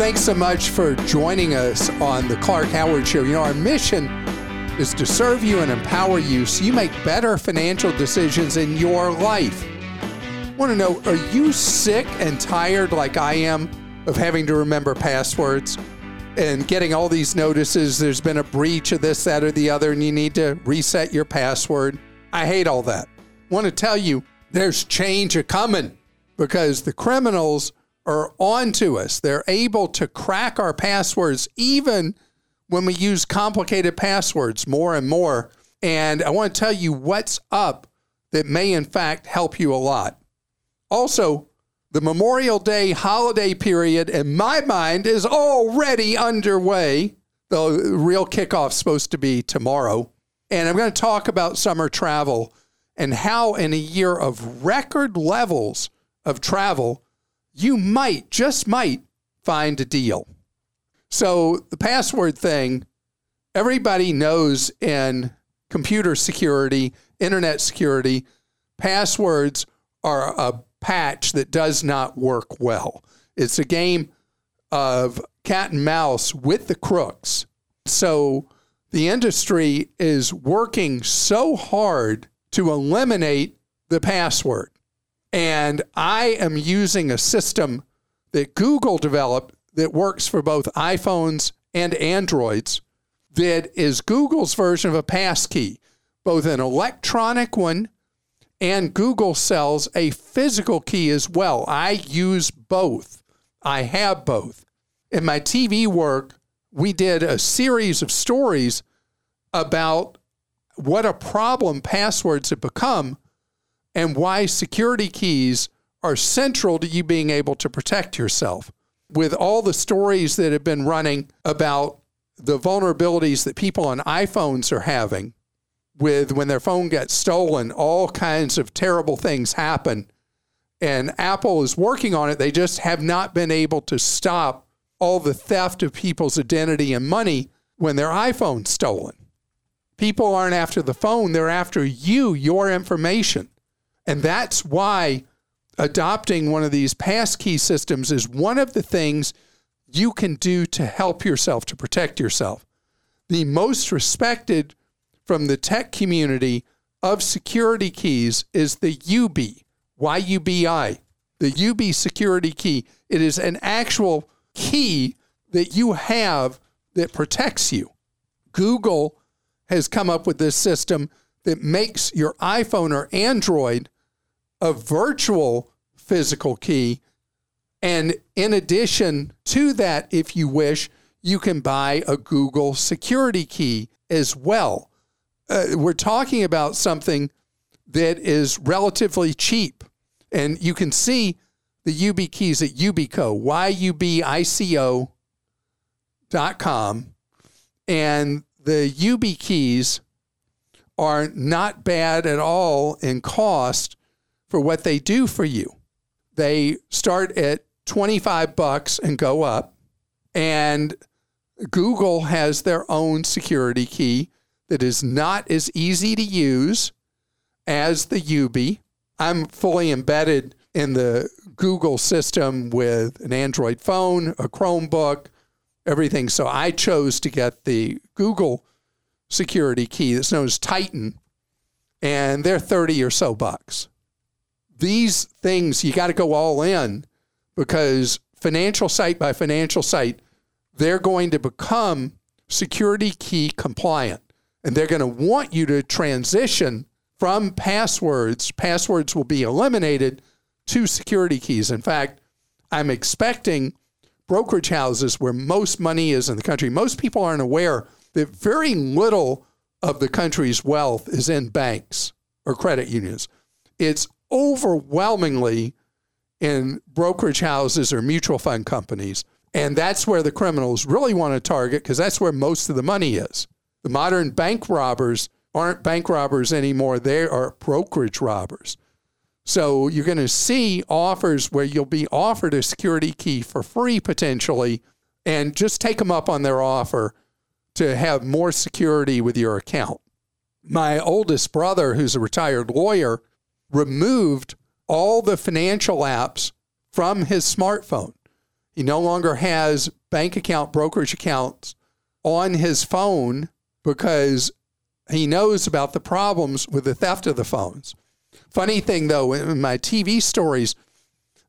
Thanks so much for joining us on the Clark Howard Show. You know, our mission is to serve you and empower you so you make better financial decisions in your life. Want to know, are you sick and tired like I am of having to remember passwords and getting all these notices? There's been a breach of this, that, or the other, and you need to reset your password. I hate all that. Want to tell you, there's change a coming because the criminals are onto us. They're able to crack our passwords even when we use complicated passwords more and more. And I want to tell you what's up that may, in fact, help you a lot. Also, the Memorial Day holiday period, in my mind, is already underway. The real kickoff's supposed to be tomorrow. And I'm going to talk about summer travel and how, in a year of record levels of travel, you might, just might, find a deal. So, the password thing, everybody knows in computer security, internet security, passwords are a patch that does not work well. It's a game of cat and mouse with the crooks. So, the industry is working so hard to eliminate the password. And I am using a system that Google developed that works for both iPhones and Androids that is Google's version of a passkey, both an electronic one and Google sells a physical key as well. I use both. I have both. In my TV work, we did a series of stories about what a problem passwords have become and why security keys are central to you being able to protect yourself. With all the stories that have been running about the vulnerabilities that people on iPhones are having, with when their phone gets stolen, all kinds of terrible things happen. And Apple is working on it. They just have not been able to stop all the theft of people's identity and money when their iPhone's stolen. People aren't after the phone, they're after you, your information. And that's why adopting one of these passkey systems is one of the things you can do to help yourself, to protect yourself. The most respected from the tech community of security keys is the YuBi, Y-U-B-I, the YuBi security key. It is an actual key that you have that protects you. Google has come up with this system that makes your iPhone or Android a virtual physical key. And in addition to that, if you wish, you can buy a Google security key as well. Uh, we're talking about something that is relatively cheap. And you can see the YubiKeys at Yubico, Y-U-B-I-C-O dot com. And the YubiKeys are not bad at all in cost for what they do for you. They start at 25 bucks and go up. And Google has their own security key that is not as easy to use as the YuBi. I'm fully embedded in the Google system with an Android phone, a Chromebook, everything. So I chose to get the Google security key that's known as Titan, and they're 30 or so bucks these things you got to go all in because financial site by financial site, they're going to become security key compliant and they're going to want you to transition from passwords. Passwords will be eliminated to security keys. In fact, I'm expecting brokerage houses where most money is in the country. Most people aren't aware that very little of the country's wealth is in banks or credit unions. It's overwhelmingly in brokerage houses or mutual fund companies. And that's where the criminals really want to target because that's where most of the money is. The modern bank robbers aren't bank robbers anymore, they are brokerage robbers. So you're going to see offers where you'll be offered a security key for free potentially, and just take them up on their offer to have more security with your account. My oldest brother, who's a retired lawyer, removed all the financial apps from his smartphone. He no longer has bank account, brokerage accounts on his phone because he knows about the problems with the theft of the phones. Funny thing though, in my TV stories,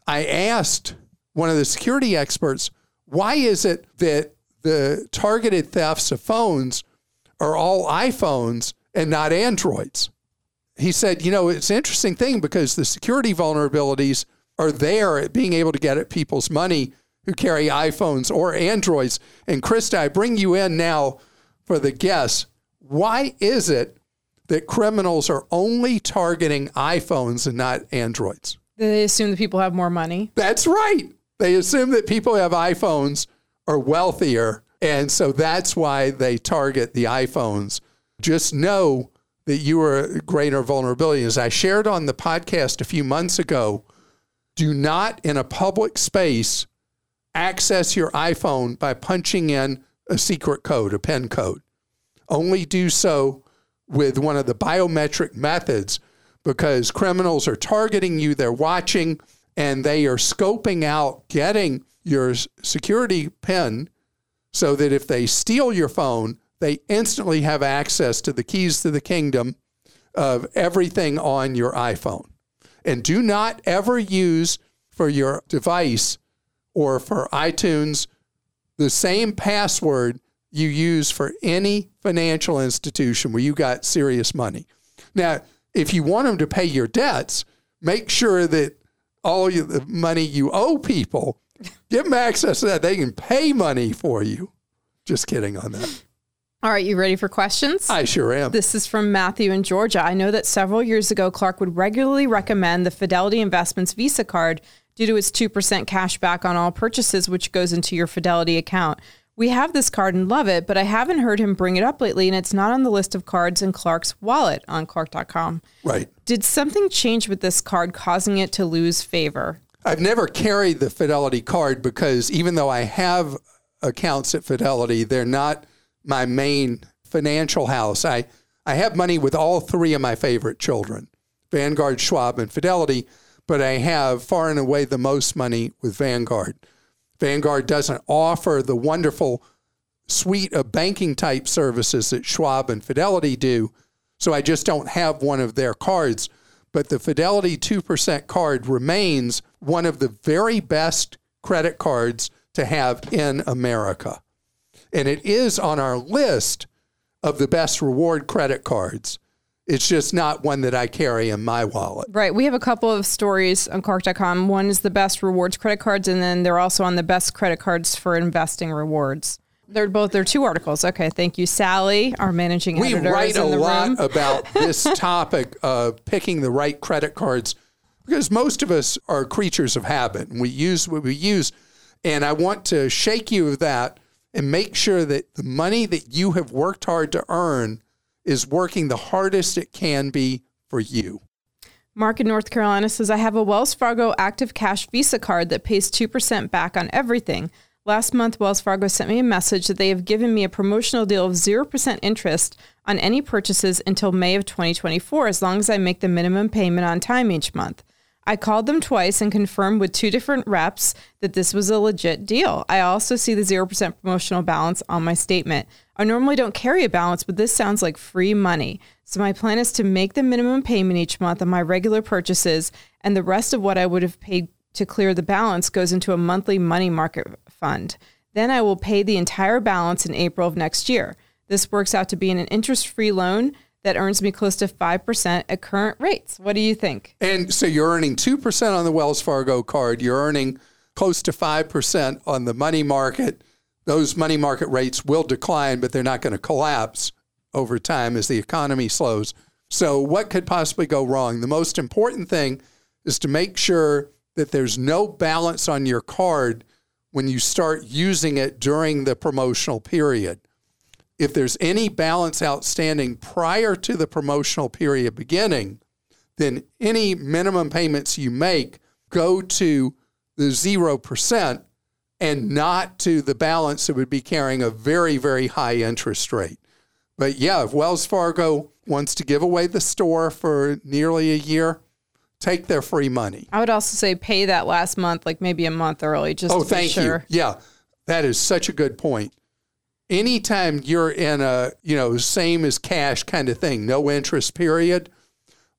I asked one of the security experts, why is it that the targeted thefts of phones are all iPhones and not Androids? He said, you know, it's an interesting thing because the security vulnerabilities are there at being able to get at people's money who carry iPhones or Androids. And Krista, I bring you in now for the guess. Why is it that criminals are only targeting iPhones and not Androids? They assume that people have more money. That's right. They assume that people have iPhones are wealthier. And so that's why they target the iPhones. Just know that you are a greater vulnerability. As I shared on the podcast a few months ago, do not in a public space access your iPhone by punching in a secret code, a PIN code. Only do so with one of the biometric methods because criminals are targeting you, they're watching, and they are scoping out getting your security PIN so that if they steal your phone, they instantly have access to the keys to the kingdom of everything on your iPhone. And do not ever use for your device or for iTunes the same password you use for any financial institution where you got serious money. Now, if you want them to pay your debts, make sure that all the money you owe people, give them access to that. They can pay money for you. Just kidding on that. All right, you ready for questions? I sure am. This is from Matthew in Georgia. I know that several years ago, Clark would regularly recommend the Fidelity Investments Visa card due to its 2% cash back on all purchases, which goes into your Fidelity account. We have this card and love it, but I haven't heard him bring it up lately, and it's not on the list of cards in Clark's wallet on Clark.com. Right. Did something change with this card causing it to lose favor? I've never carried the Fidelity card because even though I have accounts at Fidelity, they're not my main financial house. I, I have money with all three of my favorite children Vanguard, Schwab, and Fidelity, but I have far and away the most money with Vanguard. Vanguard doesn't offer the wonderful suite of banking type services that Schwab and Fidelity do. So I just don't have one of their cards. But the Fidelity 2% card remains one of the very best credit cards to have in America. And it is on our list of the best reward credit cards. It's just not one that I carry in my wallet. Right. We have a couple of stories on Clark.com. One is the best rewards credit cards, and then they're also on the best credit cards for investing rewards. They're both they're two articles. Okay, thank you, Sally, our managing we editor. write a lot room. about this topic of picking the right credit cards because most of us are creatures of habit and we use what we use. And I want to shake you of that and make sure that the money that you have worked hard to earn is working the hardest it can be for you. Mark in North Carolina says, I have a Wells Fargo Active Cash Visa card that pays 2% back on everything. Last month, Wells Fargo sent me a message that they have given me a promotional deal of 0% interest on any purchases until May of 2024, as long as I make the minimum payment on time each month. I called them twice and confirmed with two different reps that this was a legit deal. I also see the 0% promotional balance on my statement. I normally don't carry a balance, but this sounds like free money. So my plan is to make the minimum payment each month on my regular purchases, and the rest of what I would have paid to clear the balance goes into a monthly money market fund. Then I will pay the entire balance in April of next year. This works out to be an interest free loan that earns me close to 5% at current rates. What do you think? And so you're earning 2% on the Wells Fargo card, you're earning close to 5% on the money market. Those money market rates will decline, but they're not going to collapse over time as the economy slows. So, what could possibly go wrong? The most important thing is to make sure that there's no balance on your card when you start using it during the promotional period. If there's any balance outstanding prior to the promotional period beginning, then any minimum payments you make go to the 0% and not to the balance that would be carrying a very, very high interest rate. But yeah, if Wells Fargo wants to give away the store for nearly a year, take their free money. I would also say pay that last month, like maybe a month early, just oh, to thank be sure. you. Yeah, that is such a good point. Anytime you're in a you know same as cash kind of thing, no interest period,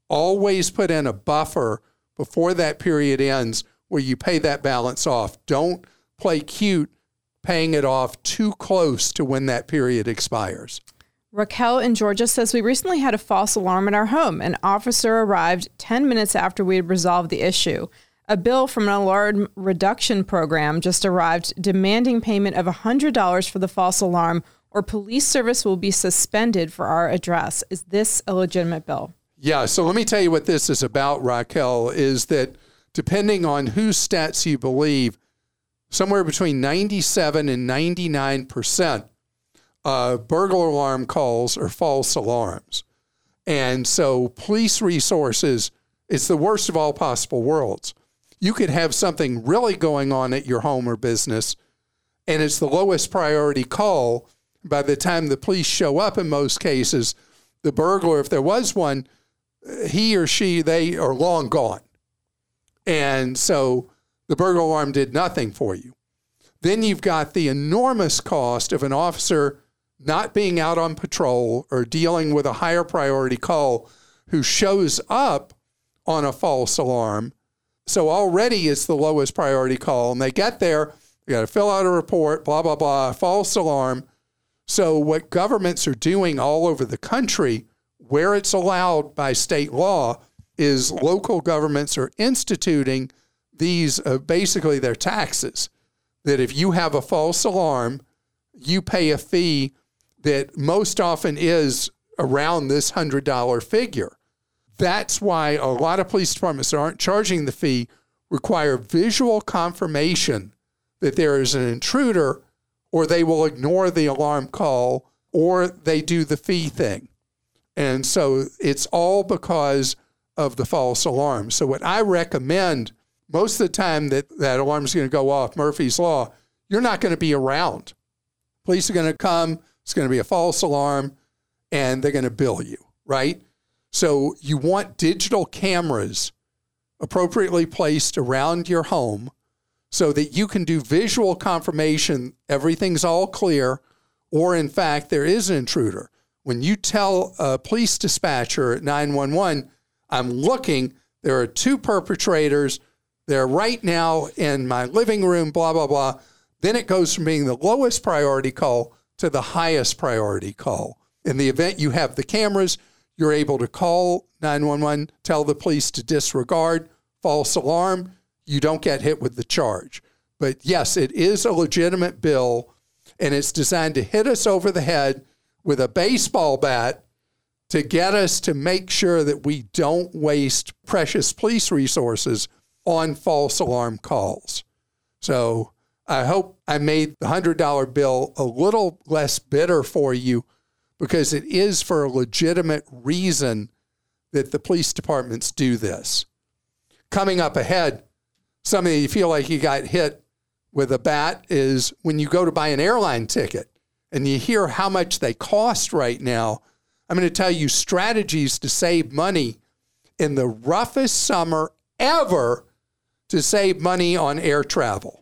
always put in a buffer before that period ends where you pay that balance off. Don't play cute paying it off too close to when that period expires. Raquel in Georgia says we recently had a false alarm in our home. An officer arrived 10 minutes after we had resolved the issue. A bill from an alarm reduction program just arrived demanding payment of $100 for the false alarm or police service will be suspended for our address. Is this a legitimate bill? Yeah, so let me tell you what this is about, Raquel, is that depending on whose stats you believe, somewhere between 97 and 99 percent uh, burglar alarm calls are false alarms. And so, police resources, it's the worst of all possible worlds. You could have something really going on at your home or business, and it's the lowest priority call. By the time the police show up, in most cases, the burglar, if there was one, he or she, they are long gone. And so the burglar alarm did nothing for you. Then you've got the enormous cost of an officer not being out on patrol or dealing with a higher priority call who shows up on a false alarm. So already it's the lowest priority call. And they get there, they got to fill out a report, blah, blah, blah, false alarm. So what governments are doing all over the country, where it's allowed by state law, is local governments are instituting these uh, basically their taxes. That if you have a false alarm, you pay a fee that most often is around this $100 figure. That's why a lot of police departments that aren't charging the fee require visual confirmation that there is an intruder, or they will ignore the alarm call, or they do the fee thing. And so it's all because of the false alarm. So, what I recommend most of the time that that alarm is going to go off, Murphy's Law, you're not going to be around. Police are going to come, it's going to be a false alarm and they're going to bill you, right? So you want digital cameras appropriately placed around your home so that you can do visual confirmation everything's all clear or in fact there is an intruder. When you tell a police dispatcher at 911, I'm looking, there are two perpetrators, they're right now in my living room, blah, blah, blah. Then it goes from being the lowest priority call to the highest priority call. In the event you have the cameras, you're able to call 911, tell the police to disregard false alarm. You don't get hit with the charge. But yes, it is a legitimate bill, and it's designed to hit us over the head with a baseball bat to get us to make sure that we don't waste precious police resources on false alarm calls. So I hope I made the $100 bill a little less bitter for you because it is for a legitimate reason that the police departments do this. Coming up ahead, something you feel like you got hit with a bat is when you go to buy an airline ticket and you hear how much they cost right now. I'm going to tell you strategies to save money in the roughest summer ever to save money on air travel.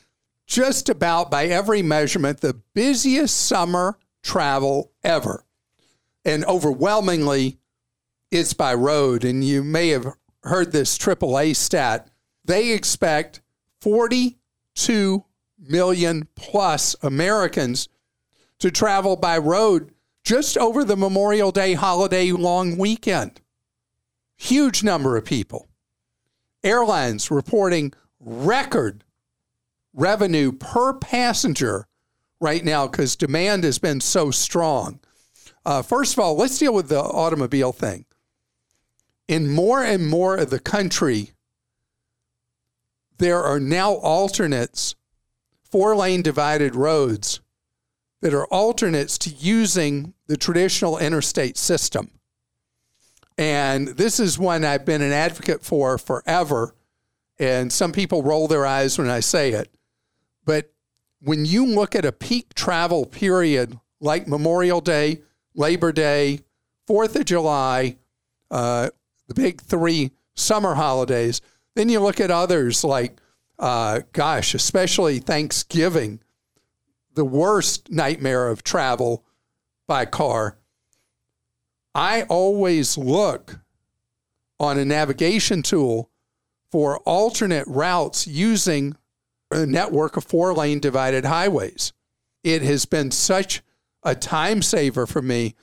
Just about by every measurement, the busiest summer travel ever. And overwhelmingly, it's by road. And you may have heard this AAA stat. They expect 42 million plus Americans to travel by road just over the Memorial Day holiday long weekend. Huge number of people. Airlines reporting record revenue per passenger right now because demand has been so strong. Uh, first of all, let's deal with the automobile thing. In more and more of the country, there are now alternates, four lane divided roads that are alternates to using the traditional interstate system. And this is one I've been an advocate for forever. And some people roll their eyes when I say it. But when you look at a peak travel period like Memorial Day, Labor Day, Fourth of July, uh, the big three summer holidays, then you look at others like, uh, gosh, especially Thanksgiving, the worst nightmare of travel by car. I always look on a navigation tool for alternate routes using network of four lane divided highways. It has been such a time saver for me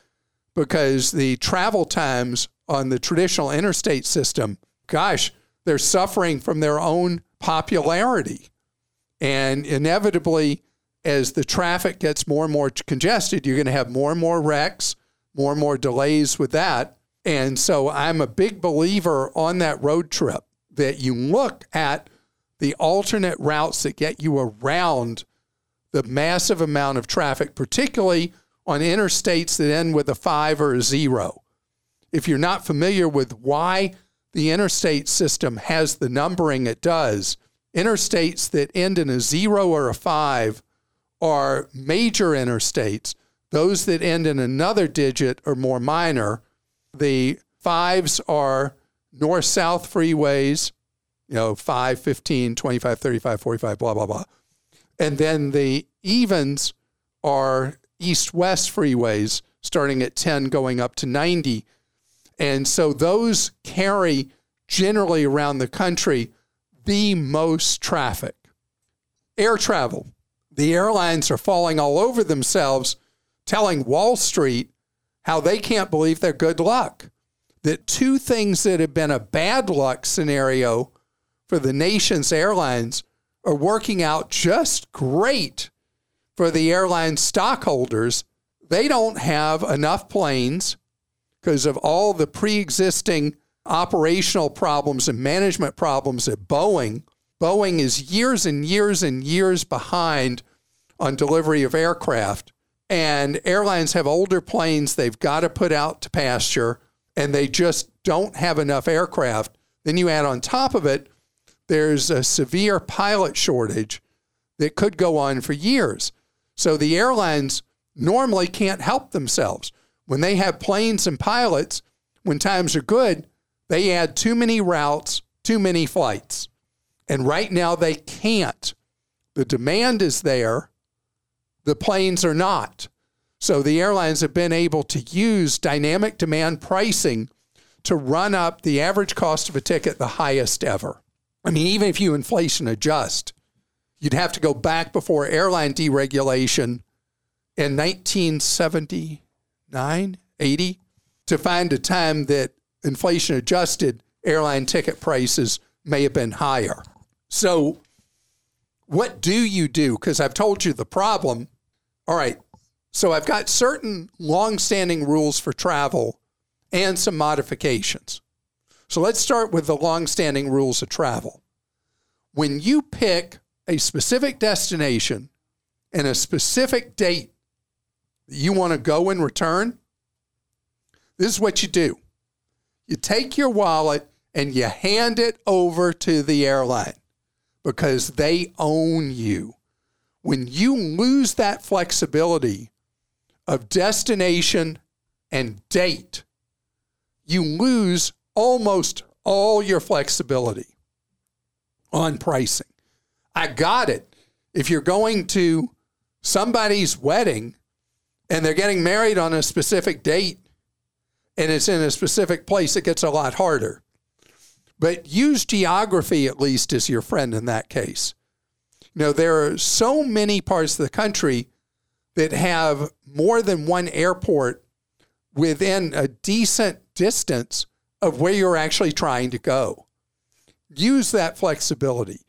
because the travel times on the traditional interstate system, gosh, they're suffering from their own popularity. And inevitably, as the traffic gets more and more congested, you're going to have more and more wrecks, more and more delays with that. And so I'm a big believer on that road trip that you look at the alternate routes that get you around the massive amount of traffic, particularly on interstates that end with a five or a zero. If you're not familiar with why the interstate system has the numbering it does, interstates that end in a zero or a five are major interstates. Those that end in another digit are more minor. The fives are north south freeways, you know, 5, 15, 25, 35, 45, blah, blah, blah. And then the evens are east west freeways starting at 10 going up to 90. And so those carry generally around the country the most traffic. Air travel. The airlines are falling all over themselves, telling Wall Street how they can't believe their good luck. That two things that have been a bad luck scenario for the nation's airlines are working out just great for the airline stockholders. They don't have enough planes because of all the pre existing operational problems and management problems at Boeing. Boeing is years and years and years behind on delivery of aircraft. And airlines have older planes they've got to put out to pasture, and they just don't have enough aircraft. Then you add on top of it there's a severe pilot shortage that could go on for years. So the airlines normally can't help themselves. When they have planes and pilots, when times are good, they add too many routes, too many flights. And right now they can't. The demand is there, the planes are not. So the airlines have been able to use dynamic demand pricing to run up the average cost of a ticket the highest ever. I mean, even if you inflation adjust, you'd have to go back before airline deregulation in 1979, 80 to find a time that inflation adjusted airline ticket prices may have been higher. So, what do you do? Because I've told you the problem. All right. So, I've got certain long-standing rules for travel and some modifications. So let's start with the long-standing rules of travel. When you pick a specific destination and a specific date that you want to go and return, this is what you do. You take your wallet and you hand it over to the airline because they own you. When you lose that flexibility of destination and date, you lose almost all your flexibility on pricing. I got it. If you're going to somebody's wedding and they're getting married on a specific date and it's in a specific place, it gets a lot harder. But use geography at least as your friend in that case. You know, there are so many parts of the country that have more than one airport within a decent distance of where you're actually trying to go. Use that flexibility.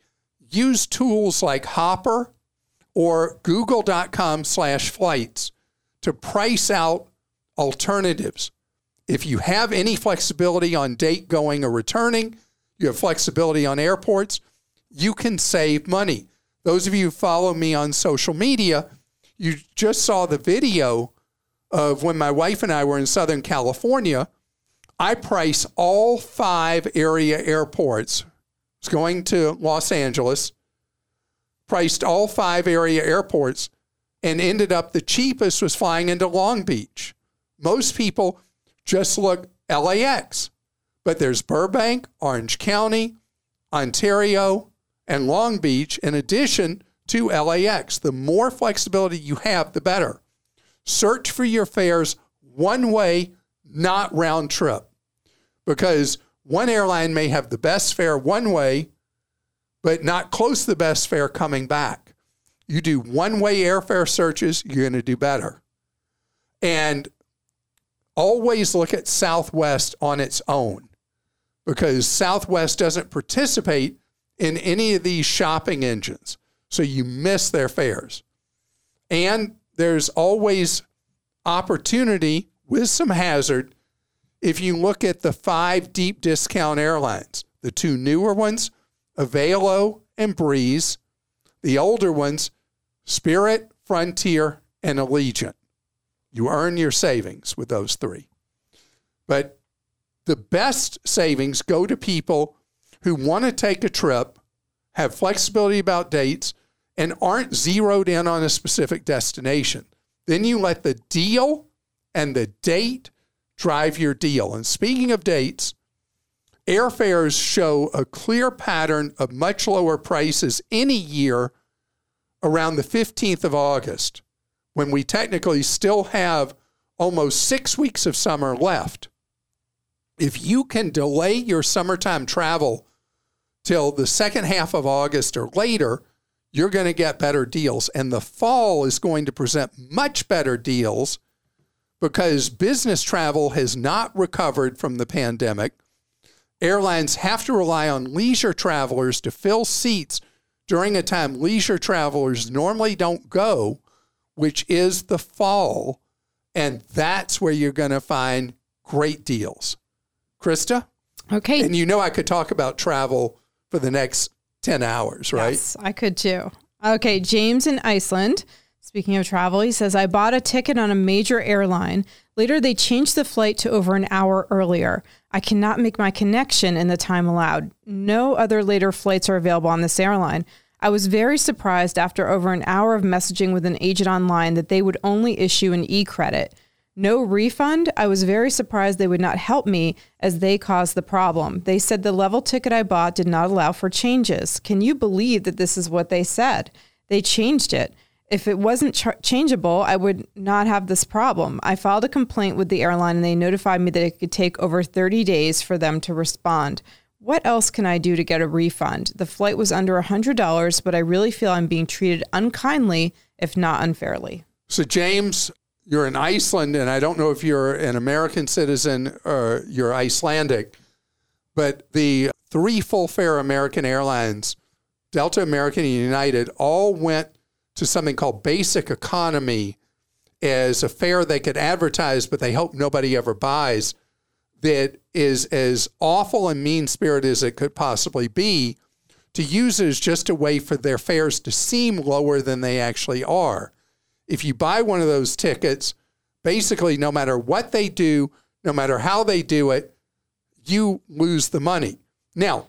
Use tools like Hopper or google.com slash flights to price out alternatives. If you have any flexibility on date going or returning, you have flexibility on airports, you can save money. Those of you who follow me on social media, you just saw the video of when my wife and I were in Southern California. I price all five area airports. I was going to Los Angeles, priced all five area airports, and ended up the cheapest was flying into Long Beach. Most people just look LAX, but there's Burbank, Orange County, Ontario, and Long Beach in addition to LAX. The more flexibility you have, the better. Search for your fares one way, not round trip, because one airline may have the best fare one way, but not close to the best fare coming back. You do one way airfare searches, you're going to do better. And always look at Southwest on its own because Southwest doesn't participate in any of these shopping engines. So you miss their fares. And there's always opportunity with some hazard if you look at the five deep discount airlines, the two newer ones, Avelo and Breeze, the older ones, Spirit, Frontier, and Allegiant. You earn your savings with those three. But the best savings go to people who want to take a trip, have flexibility about dates, and aren't zeroed in on a specific destination. Then you let the deal and the date drive your deal. And speaking of dates, airfares show a clear pattern of much lower prices any year around the 15th of August, when we technically still have almost six weeks of summer left. If you can delay your summertime travel till the second half of August or later, you're going to get better deals. And the fall is going to present much better deals because business travel has not recovered from the pandemic. Airlines have to rely on leisure travelers to fill seats during a time leisure travelers normally don't go, which is the fall. And that's where you're going to find great deals. Krista? Okay. And you know, I could talk about travel for the next 10 hours, right? Yes, I could too. Okay, James in Iceland. Speaking of travel, he says, I bought a ticket on a major airline. Later, they changed the flight to over an hour earlier. I cannot make my connection in the time allowed. No other later flights are available on this airline. I was very surprised after over an hour of messaging with an agent online that they would only issue an e credit. No refund. I was very surprised they would not help me as they caused the problem. They said the level ticket I bought did not allow for changes. Can you believe that this is what they said? They changed it. If it wasn't ch- changeable, I would not have this problem. I filed a complaint with the airline and they notified me that it could take over 30 days for them to respond. What else can I do to get a refund? The flight was under $100, but I really feel I'm being treated unkindly, if not unfairly. So, James, you're in Iceland, and I don't know if you're an American citizen or you're Icelandic, but the three full fare American airlines, Delta, American, and United, all went to something called basic economy as a fare they could advertise, but they hope nobody ever buys, that is as awful and mean spirited as it could possibly be to use as just a way for their fares to seem lower than they actually are. If you buy one of those tickets, basically, no matter what they do, no matter how they do it, you lose the money. Now,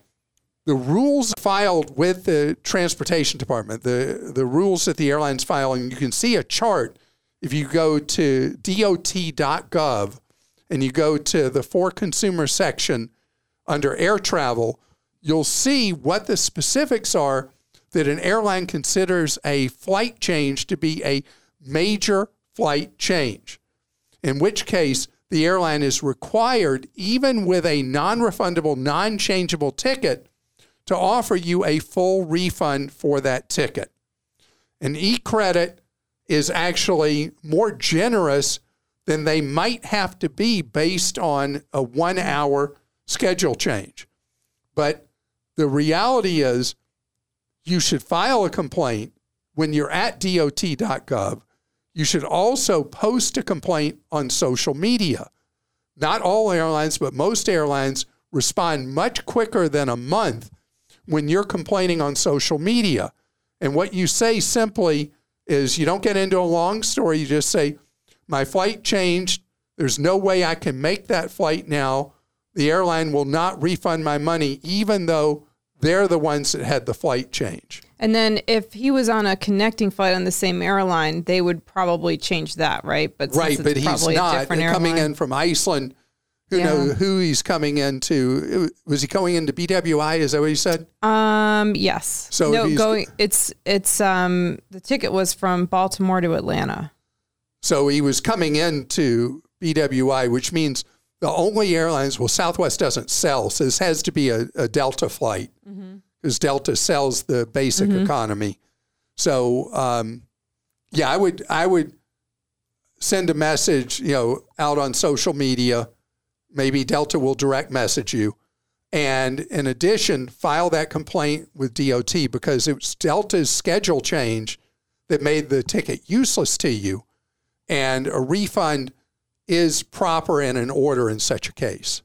the rules filed with the transportation department, the, the rules that the airlines file, and you can see a chart. If you go to dot.gov and you go to the for consumer section under air travel, you'll see what the specifics are that an airline considers a flight change to be a major flight change, in which case the airline is required, even with a non refundable, non changeable ticket, to offer you a full refund for that ticket. An e credit is actually more generous than they might have to be based on a one hour schedule change. But the reality is, you should file a complaint when you're at dot.gov. You should also post a complaint on social media. Not all airlines, but most airlines respond much quicker than a month when you're complaining on social media. And what you say simply is you don't get into a long story. You just say, My flight changed. There's no way I can make that flight now. The airline will not refund my money, even though they're the ones that had the flight change. And then if he was on a connecting flight on the same airline, they would probably change that, right? But right, but he's not coming in from Iceland. Who yeah. knows who he's coming into? Was he going into BWI? Is that what you said? Um, yes. So no, going. It's it's um the ticket was from Baltimore to Atlanta. So he was coming into BWI, which means the only airlines. Well, Southwest doesn't sell, so this has to be a, a Delta flight because mm-hmm. Delta sells the basic mm-hmm. economy. So um, yeah, I would I would send a message, you know, out on social media maybe Delta will direct message you. And in addition, file that complaint with DOT because it was Delta's schedule change that made the ticket useless to you. And a refund is proper and in order in such a case.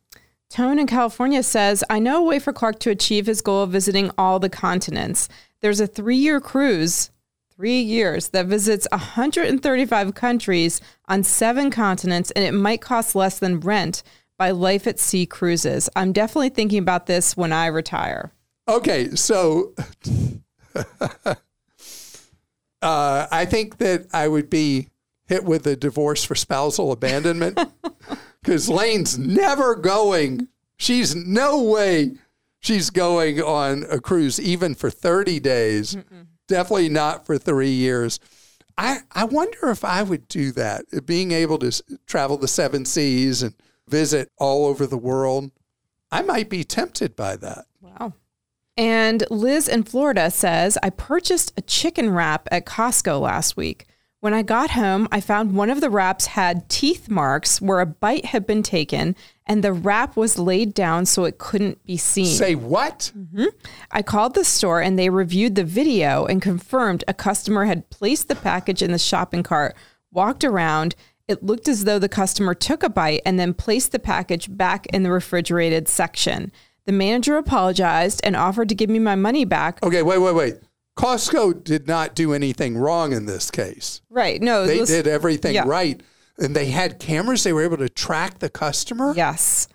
Tone in California says, I know a way for Clark to achieve his goal of visiting all the continents. There's a three year cruise, three years, that visits 135 countries on seven continents, and it might cost less than rent by Life at Sea Cruises. I'm definitely thinking about this when I retire. Okay, so uh, I think that I would be hit with a divorce for spousal abandonment because Lane's never going. She's no way she's going on a cruise even for 30 days. Mm-mm. Definitely not for three years. I, I wonder if I would do that, being able to travel the seven seas and visit all over the world. I might be tempted by that. Wow. And Liz in Florida says, I purchased a chicken wrap at Costco last week. When I got home, I found one of the wraps had teeth marks where a bite had been taken, and the wrap was laid down so it couldn't be seen. Say what? Mm-hmm. I called the store and they reviewed the video and confirmed a customer had placed the package in the shopping cart, walked around, it looked as though the customer took a bite and then placed the package back in the refrigerated section. The manager apologized and offered to give me my money back. Okay, wait, wait, wait. Costco did not do anything wrong in this case. Right. No, they was, did everything yeah. right. And they had cameras, they were able to track the customer. Yes.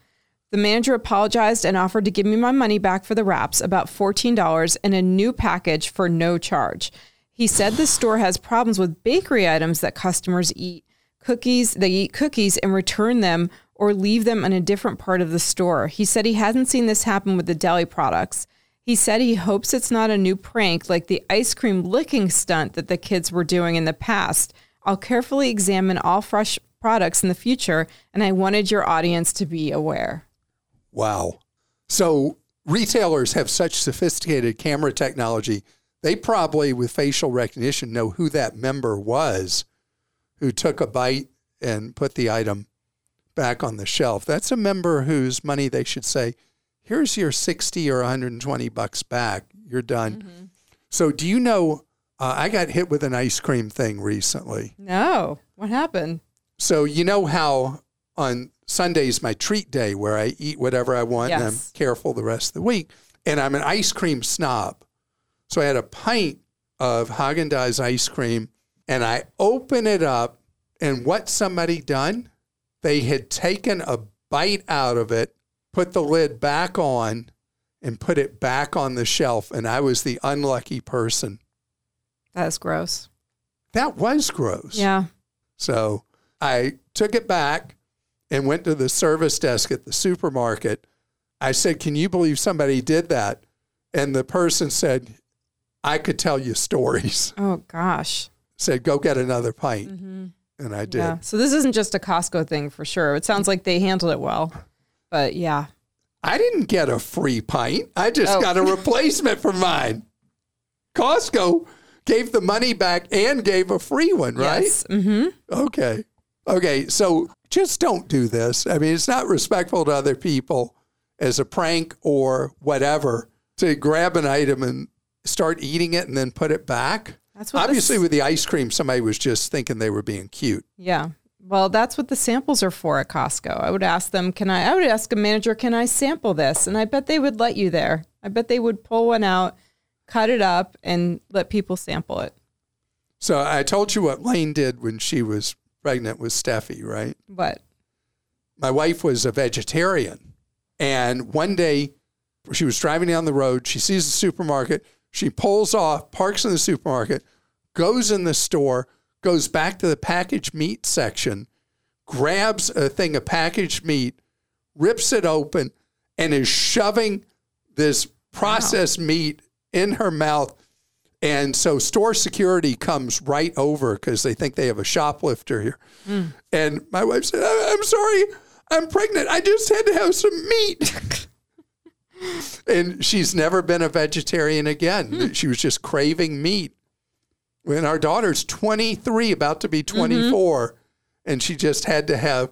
The manager apologized and offered to give me my money back for the wraps, about $14, and a new package for no charge. He said the store has problems with bakery items that customers eat cookies, they eat cookies and return them or leave them in a different part of the store. He said he hasn't seen this happen with the deli products. He said he hopes it's not a new prank like the ice cream licking stunt that the kids were doing in the past. I'll carefully examine all fresh products in the future, and I wanted your audience to be aware. Wow. So retailers have such sophisticated camera technology, they probably, with facial recognition, know who that member was who took a bite and put the item back on the shelf. That's a member whose money they should say, here's your 60 or 120 bucks back. You're done. Mm-hmm. So, do you know? Uh, I got hit with an ice cream thing recently. No. What happened? So, you know how on Sunday's my treat day where I eat whatever I want yes. and I'm careful the rest of the week. and I'm an ice cream snob. So I had a pint of Haagen Dazs ice cream, and I open it up, and what somebody done? They had taken a bite out of it, put the lid back on, and put it back on the shelf, and I was the unlucky person. That's gross. That was gross. Yeah. So I took it back and went to the service desk at the supermarket. I said, Can you believe somebody did that? And the person said, I could tell you stories. Oh gosh. Said, Go get another pint. And I did. Yeah. So this isn't just a Costco thing for sure. It sounds like they handled it well. But yeah. I didn't get a free pint. I just Oh. got a replacement for mine. Costco gave the money back and gave a free one, right? Yes. Mm-hmm. Okay. Okay. So just don't do this. I mean, it's not respectful to other people as a prank or whatever to grab an item and start eating it and then put it back. That's what Obviously, this- with the ice cream, somebody was just thinking they were being cute. Yeah. Well, that's what the samples are for at Costco. I would ask them, can I, I would ask a manager, can I sample this? And I bet they would let you there. I bet they would pull one out, cut it up, and let people sample it. So I told you what Lane did when she was pregnant with Steffi, right? But my wife was a vegetarian. And one day she was driving down the road. She sees the supermarket. She pulls off, parks in the supermarket, goes in the store, goes back to the packaged meat section, grabs a thing of packaged meat, rips it open, and is shoving this processed meat in her mouth. And so store security comes right over because they think they have a shoplifter here. Hmm. And my wife said, "I- I'm sorry, I'm pregnant. I just had to have some meat. and she's never been a vegetarian again. She was just craving meat. When our daughter's 23, about to be 24, and she just had to have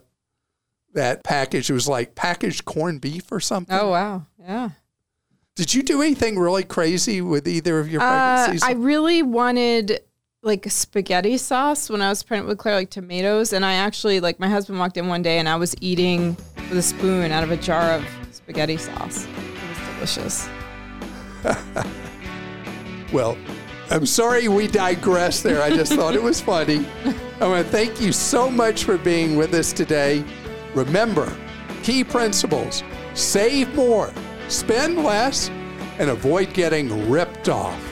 that package. It was like packaged corned beef or something. oh wow, yeah. Did you do anything really crazy with either of your Uh, pregnancies? I really wanted like spaghetti sauce when I was pregnant with Claire, like tomatoes. And I actually like my husband walked in one day and I was eating with a spoon out of a jar of spaghetti sauce. Well, I'm sorry we digressed there. I just thought it was funny. I want to thank you so much for being with us today. Remember, key principles save more, spend less, and avoid getting ripped off.